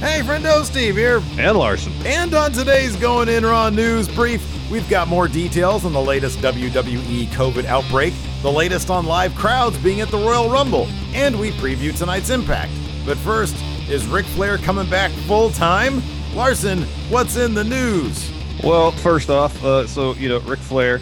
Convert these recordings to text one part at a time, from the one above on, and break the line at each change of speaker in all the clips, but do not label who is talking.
Hey, friendo, Steve here.
And Larson.
And on today's Going In Raw News Brief, we've got more details on the latest WWE COVID outbreak, the latest on live crowds being at the Royal Rumble, and we preview tonight's Impact. But first, is Ric Flair coming back full time? Larson, what's in the news?
Well, first off, uh, so, you know, Ric Flair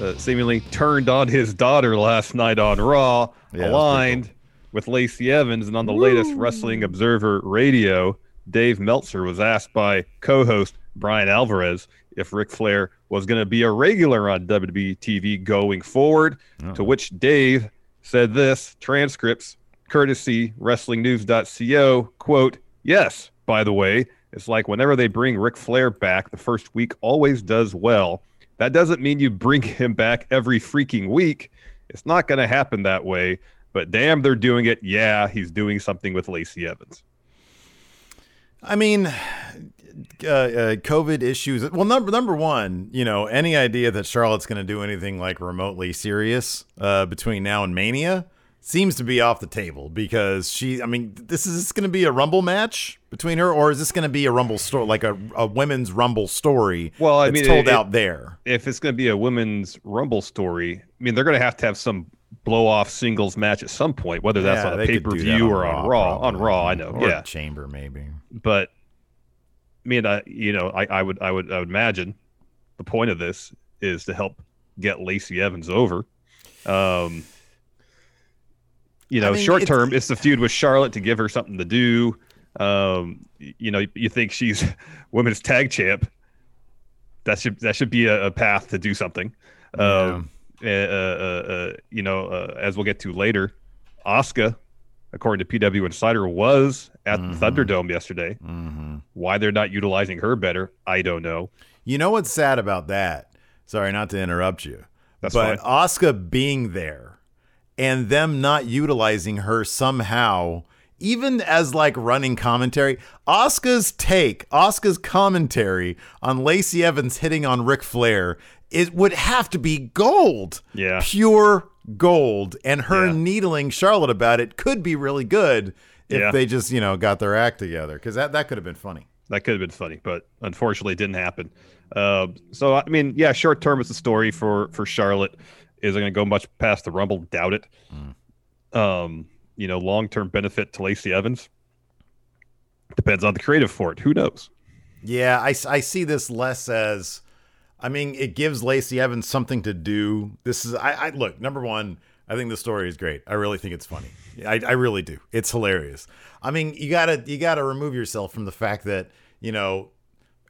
uh, seemingly turned on his daughter last night on Raw,
Yeah,
aligned with Lacey Evans, and on the latest Wrestling Observer Radio, Dave Meltzer was asked by co-host Bryan Alvarez if Ric Flair was going to be a regular on WWE TV going forward. Oh. To which Dave said this transcripts courtesy WrestlingNews.co quote Yes, by the way, it's like whenever they bring Ric Flair back, the first week always does well. That doesn't mean you bring him back every freaking week. It's not going to happen that way. But damn, they're doing it. Yeah, he's doing something with Lacey Evans.
I mean, uh, uh, COVID issues. Well, number number one, you know, any idea that Charlotte's going to do anything like remotely serious uh, between now and Mania seems to be off the table because she. I mean, this is this going to be a Rumble match between her, or is this going to be a Rumble story, like a, a women's Rumble story?
Well, I
that's
mean,
told
it-
out there.
If it's going to be a women's Rumble story, I mean, they're going to have to have some blow off singles match at some point, whether that's
Yeah,
on a
they
pay per view or on Raw. On. Raw, I know.
Or
yeah,
Chamber maybe.
but I mean, I, you know, I, I would, I would, I would imagine the point of this is to help get Lacey Evans over. Um, you
I
know,
mean,
short
it's-
term, it's the feud with Charlotte to give her something to do. Um, you know, you think she's women's tag champ. That should that should be a, a path to do something. Um, uh, uh, uh, you know, uh, as we'll get to later, Asuka, according to PW Insider, was at
Mhm.
the Thunderdome yesterday.
hmm
Why they're not utilizing her better, I don't know.
You know what's sad about that? Sorry, not to interrupt you.
That's
but
fine.
Asuka being there and them not utilizing her somehow, even as like running commentary. Asuka's take, Asuka's commentary on Lacey Evans hitting on Ric Flair, it would have to be gold.
Yeah.
Pure gold. And her
Yeah.
needling Charlotte about it could be really good if
Yeah.
they just, you know, got their act together. Because that, that could have been funny.
That could have been funny, but unfortunately, it didn't happen. Uh, so I mean, yeah, short term, it's a story for for Charlotte. Is it going to go much past the Rumble? Doubt it. Um, you know, long term benefit to Lacey Evans depends on the creative for it. Who knows?
Yeah, I, I see this less as, I mean, it gives Lacey Evans something to do. This is, I, I look, number one, I think the story is great. I really think it's funny. I, I really do. It's hilarious. I mean, you gotta, you gotta remove yourself from the fact that, you know,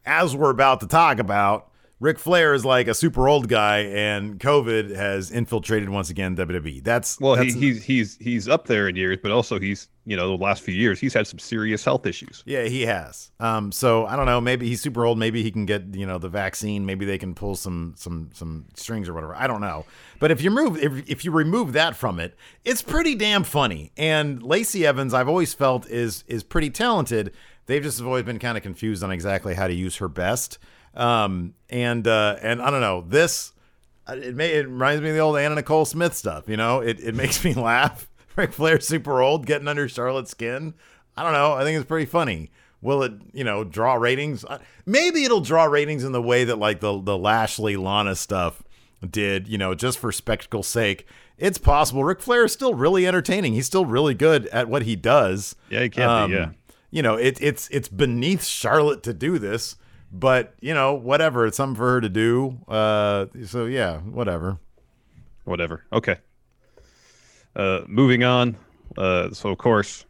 as we're about to talk about, Ric Flair is like a super old guy, and COVID has infiltrated once again WWE. That's
Well,
that's,
he, he's he's he's up there in years, but also he's you know the last few years he's had some serious health issues.
Yeah, he has. Um, so I don't know. Maybe he's super old. Maybe he can get you know the vaccine. Maybe they can pull some some some strings or whatever. I don't know. But if you remove if, if you remove that from it, it's pretty damn funny. And Lacey Evans, I've always felt is is pretty talented. They've just always been kind of confused on exactly how to use her best. Um, and uh, and I don't know this. uh, It may it reminds me of the old Anna Nicole Smith stuff. You know, it it makes me laugh. Ric Flair super old, getting under Charlotte's skin. I don't know. I think it's pretty funny. Will it, you know, draw ratings? Uh, Maybe it'll draw ratings in the way that like the the Lashley Lana stuff did, you know, just for spectacle's sake. It's possible. Ric Flair is still really entertaining. He's still really good at what he does.
Yeah, he can be, yeah.
You know, it, it's it's beneath Charlotte to do this, but you know, whatever. It's something for her to do. Uh, so yeah, whatever.
whatever. Okay. Uh, moving on. Uh, so of course,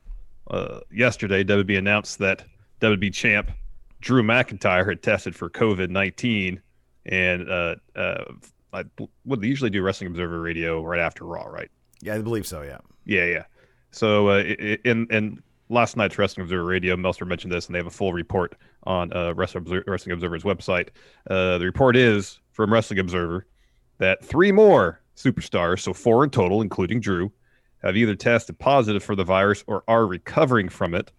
uh, yesterday WB announced that WB champ Drew McIntyre had tested for COVID nineteen, and uh, uh, I, what they usually do Wrestling Observer Radio right after Raw, right?
Yeah, I believe so. Yeah.
Yeah, yeah. So uh, in in last night's Wrestling Observer Radio, Meltzer mentioned this, and they have a full report on uh, Wrestling, Obser- Wrestling Observer's website. Uh, the report is from Wrestling Observer that three more superstars, so four in total, including Drew, have either tested positive for the virus or are recovering from it.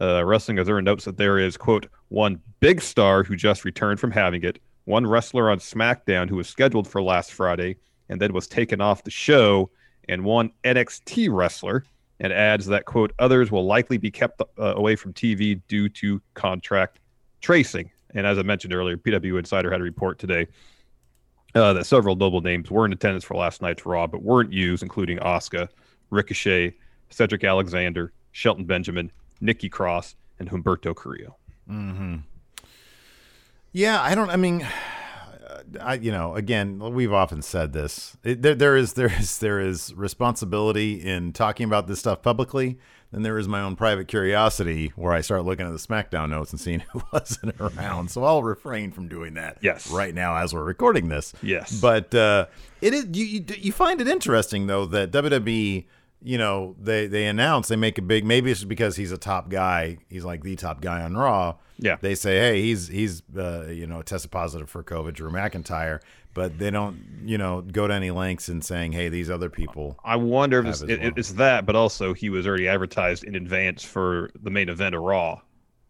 Uh, Wrestling Observer notes that there is quote one big star who just returned from having it, one wrestler on SmackDown who was scheduled for last Friday and then was taken off the show, and one NXT wrestler. And adds that quote others will likely be kept uh, away from TV due to contract tracing. And as I mentioned earlier, PW Insider had a report today uh, that several notable names were in attendance for last night's Raw, but weren't used, including Asuka, Ricochet, Cedric Alexander, Shelton Benjamin, Nikki Cross, and Humberto Carrillo. Mm-hmm.
Yeah, I don't. I mean, I you know, again, we've often said this. It, there, there is there is there is responsibility in talking about this stuff publicly. Then there is my own private curiosity where I start looking at the SmackDown notes and seeing who wasn't around. So I'll refrain from doing that.
Yes.
right now as we're recording this.
Yes.
but uh, it is you, you you find it interesting though that WWE. You know, they they announce they make a big. Maybe it's because he's a top guy. He's like the top guy on Raw
Yeah.
they say, hey, he's he's uh, you know tested positive for COVID, Drew McIntyre, but they don't you know go to any lengths in saying, hey, these other people.
I wonder if it's, it,
well.
it's that, but also he was already advertised in advance for the main event of Raw.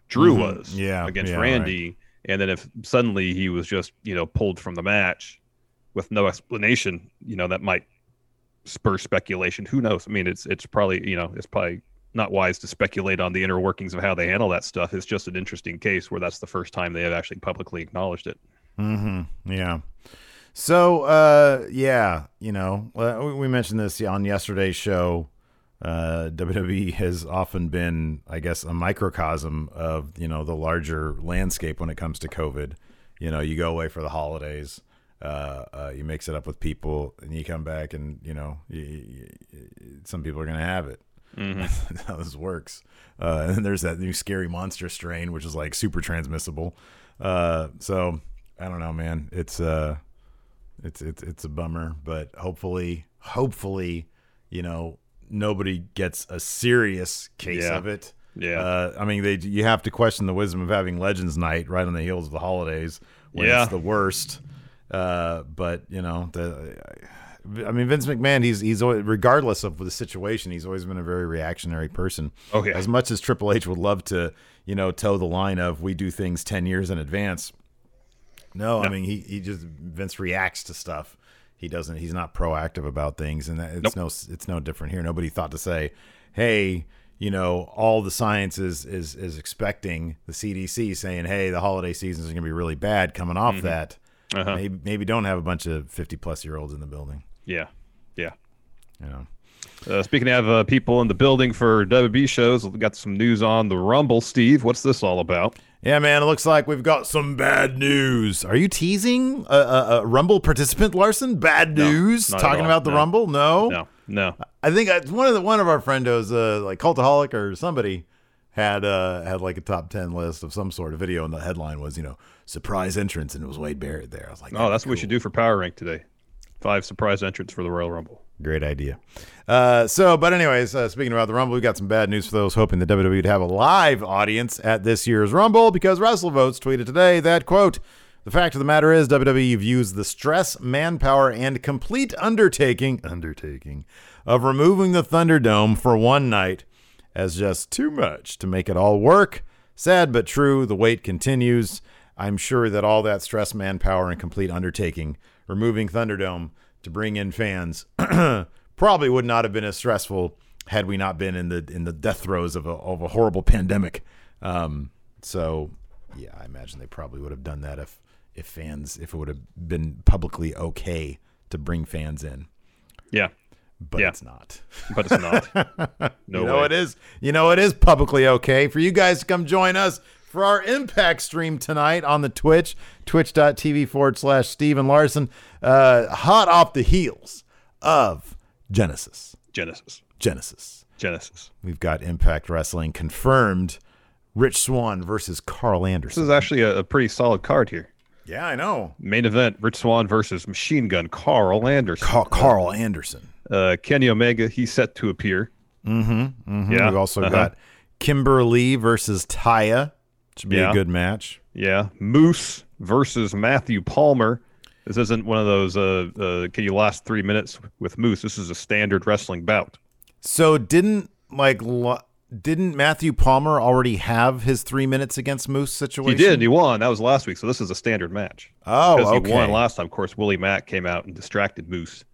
Drew
Mhm.
was
Yeah,
against
yeah,
Randy, and then if suddenly he was just you know pulled from the match with no explanation, you know that might spur speculation. Who knows? I mean, it's it's probably you know it's probably not wise to speculate on the inner workings of how they handle that stuff. It's just an interesting case where that's the first time they have actually publicly acknowledged it.
Mm-hmm. Yeah. So uh, yeah, you know, we- we mentioned this on yesterday's show. Uh, WWE has often been, I guess, a microcosm of you know the larger landscape when it comes to COVID. You know, you go away for the holidays, uh, uh, you mix it up with people, and you come back, and you know, you, you, you- some people are gonna have it. That's how this works. Uh, and then there's that new scary monster strain, which is like super transmissible. Uh, so I don't know, man. It's uh, it's it's it's a bummer, but hopefully, hopefully, you know, nobody gets a serious case
Yeah.
of it.
Yeah.
Uh, I mean, they you have to question the wisdom of having Legends Night right on the heels of the holidays when
Yeah.
it's the worst. Uh, but you know, the I mean, Vince McMahon, he's he's always, regardless of the situation, he's always been a very reactionary person.
Oh, yeah.
As much as Triple H would love to, you know, toe the line of we do things ten years in advance. No, I mean he he just Vince reacts to stuff. He doesn't. He's not proactive about things, and that, it's
Nope.
no it's no different here. Nobody thought to say, hey. You know, all the science is, is is expecting the CDC saying, "Hey, the holiday season is going to be really bad." Coming off that,
Uh-huh.
maybe maybe don't have a bunch of fifty plus year olds in the building.
Yeah. Yeah.
You know,
Uh, speaking of uh, people in the building for WB shows, we got some news on the Rumble. Steve, what's this all about?
yeah, man, it looks like we've got some bad news. Are you teasing a, a, a Rumble participant, Larson? Bad news?
at
Talking about the
No.
Rumble? No,
No, no.
I think I, one of the one of our friendos, uh, like Cultaholic or somebody, had uh had like a top ten list of some sort of video, and the headline was, you know, surprise entrance, and it was Wade Barrett there. I was like,
Oh, that's what we should do for Power Rank today. Five surprise entrants for the Royal Rumble.
Great idea. Uh, so, but anyways, uh, speaking about the Rumble, we got some bad news for those hoping the WWE would have a live audience at this year's Rumble because WrestleVotes tweeted today that quote. The fact of the matter is, WWE views the stress, manpower, and complete undertaking undertaking of removing the Thunderdome for one night as just too much to make it all work. Sad but true, the wait continues. I'm sure that all that stress, manpower, and complete undertaking, removing Thunderdome to bring in fans, probably would not have been as stressful had we not been in the in the death throes of a of a horrible pandemic. Um, so yeah, I imagine they probably would have done that if if fans if it would have been publicly okay to bring fans in,
Yeah,
but
Yeah.
it's not.
but it's not. No
you know
way.
it is. You know it is publicly okay for you guys to come join us for our Impact stream tonight on the Twitch, twitch.tv forward slash Steven Larson. Uh, hot off the heels of Genesis.
Genesis.
Genesis.
Genesis.
We've got Impact Wrestling confirmed. Rich Swann versus
Karl
Anderson.
This is actually a, a pretty solid card here.
yeah, I know.
Main event: Rich Swann versus Machine Gun Karl Anderson.
Ca- Karl Anderson.
Uh, Kenny Omega. He's set to appear.
Mhm,
Yeah,
We've also
uh-huh.
got Kimber Lee versus Taya. Should be
Yeah.
a good match.
Yeah, Moose versus Matthew Palmer. This isn't one of those. Uh, uh, can you last three minutes with Moose? This is a standard wrestling bout.
So didn't like lo- didn't Matthew Palmer already have his three minutes against Moose situation?
He did. He won. That was last week. So this is a standard match.
Oh,
because
okay.
he won last time. Of course, Willie Mack came out and distracted Moose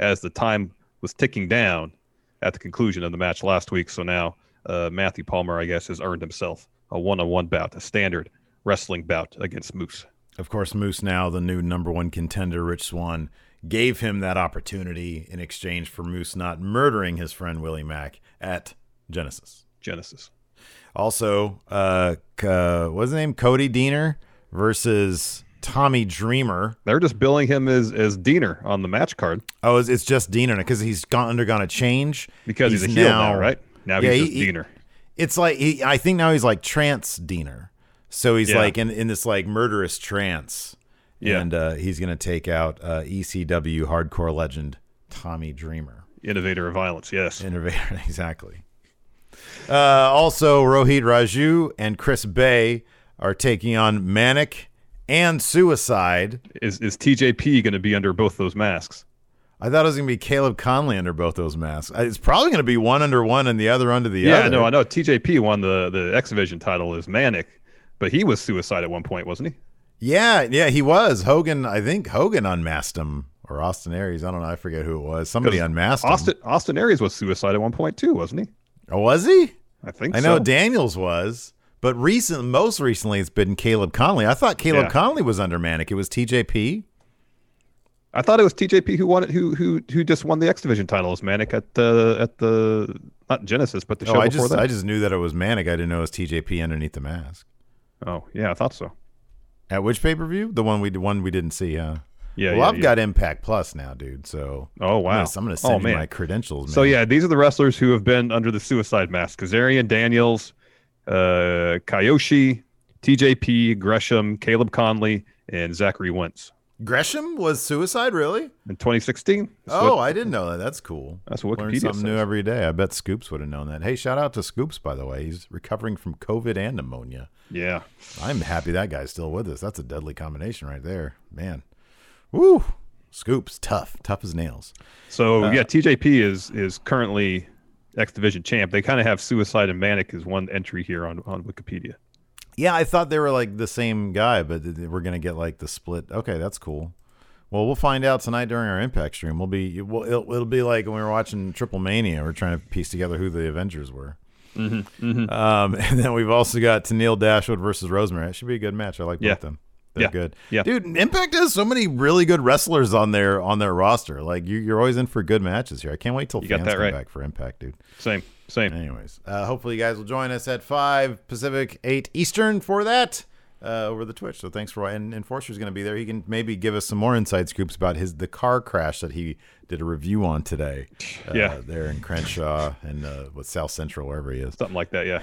as the time was ticking down at the conclusion of the match last week. So now uh, Matthew Palmer, I guess, has earned himself a one-on-one bout, a standard wrestling bout against Moose.
Of course, Moose now the new number one contender, Rich Swann, gave him that opportunity in exchange for Moose not murdering his friend Willie Mack at Genesis.
Genesis.
Also, uh, uh what's his name? Cody Deaner versus Tommy Dreamer.
They're just billing him as as Deaner on the match card
Oh, it's, it's just Deaner because he's gone undergone a change
because he's, a heel now, right? Now
Yeah,
he's
he-
just
he-
Deaner.
It's like he, I think now he's like trance Deaner. So he's
Yeah.
like in, in this like murderous trance.
Yeah.
And uh, he's gonna take out uh, ECW hardcore legend Tommy Dreamer.
Innovator of violence. Yes.
Innovator, exactly. Uh, also, Rohit Raju and Chris Bey are taking on Manic and Suicide.
Is is TJP going to be under both those masks?
I thought it was gonna be Caleb Konley under both those masks. Uh, It's probably gonna be one under one and the other under the
Yeah,
other.
Yeah, no, I know. TJP won the the X Division title as Manic, but he was suicide at one point, wasn't he?
Yeah, yeah, he was. Hogan, I think Hogan unmasked him or Austin Aries. I don't know. I forget who it was. Somebody unmasked him.
Austin Austin Aries was suicide at one point too, wasn't he?
Oh, was he?
I think so.
I know
so.
Daniels was, but recent, most recently, it's been Caleb Konley. I thought Caleb
Yeah.
Konley was under Manic. It was TJP.
I thought it was TJP who won it, who who who just won the X Division title as Manic at the at the not Genesis, but the oh, show
Oh, I
before
just,
that.
I just knew that it was Manic. I didn't know it was TJP underneath the mask.
oh yeah, I thought so.
At which pay per view? The one we, the one we didn't see. Huh?
Yeah.
well,
yeah,
I've
yeah.
got Impact Plus now, dude. So
Oh
I'm
wow.
gonna, I'm gonna oh, send
oh,
you my credentials. Man.
So yeah, these are the wrestlers who have been under the suicide mask: Kazarian, Daniels, uh, Kiyoshi, TJP, Gresham, Caleb Konley, and Zachary Wentz.
Gresham was suicide, really?
In 2016.
Oh,
what-
I didn't know that. That's cool.
That's what
Learn
Wikipedia
something new every day. I bet Scoops would have known that. Hey, shout out to Scoops, by the way. He's recovering from COVID and pneumonia.
yeah.
I'm happy that guy's still with us. That's a deadly combination right there, man. Woo, Scoops, tough, tough as nails.
So
Uh,
yeah, TJP is is currently X Division champ. They kind of have Suicide and Manic as one entry here on on Wikipedia.
Yeah, I thought they were like the same guy, but we're gonna get like the split. Okay, that's cool. Well, we'll find out tonight during our Impact stream. We'll be, we'll, it'll, it'll be like when we were watching Triple Mania. We're trying to piece together who the Avengers were.
Mm-hmm,
Um, and then we've also got Tennille Dashwood versus Rosemary. That should be a good match. I like both
Yeah.
of them. They're
Yeah.
good.
Yeah.
dude. Impact has so many really good wrestlers on their on their roster. Like you, you're always in for good matches here. I can't wait till
You
fans come
right.
back for Impact, dude.
Same, same.
Anyways, uh, hopefully you guys will join us at five Pacific, eight Eastern for that uh, over the Twitch. So thanks for watching. and Enforcer's going to be there. He can maybe give us some more inside scoops about his the car crash that he did a review on today. Uh,
Yeah.
there in Crenshaw and uh, with South Central wherever he is,
Something like that. Yeah.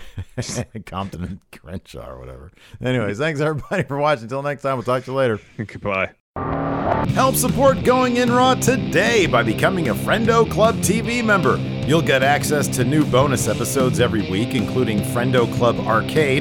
Compton and Crenshaw or whatever. Anyways, thanks everybody for watching. Until next time, we'll talk to you later.
Goodbye.
Help support Going In Raw today by becoming a Friendo Club TV member. You'll get access to new bonus episodes every week, including Friendo Club Arcade,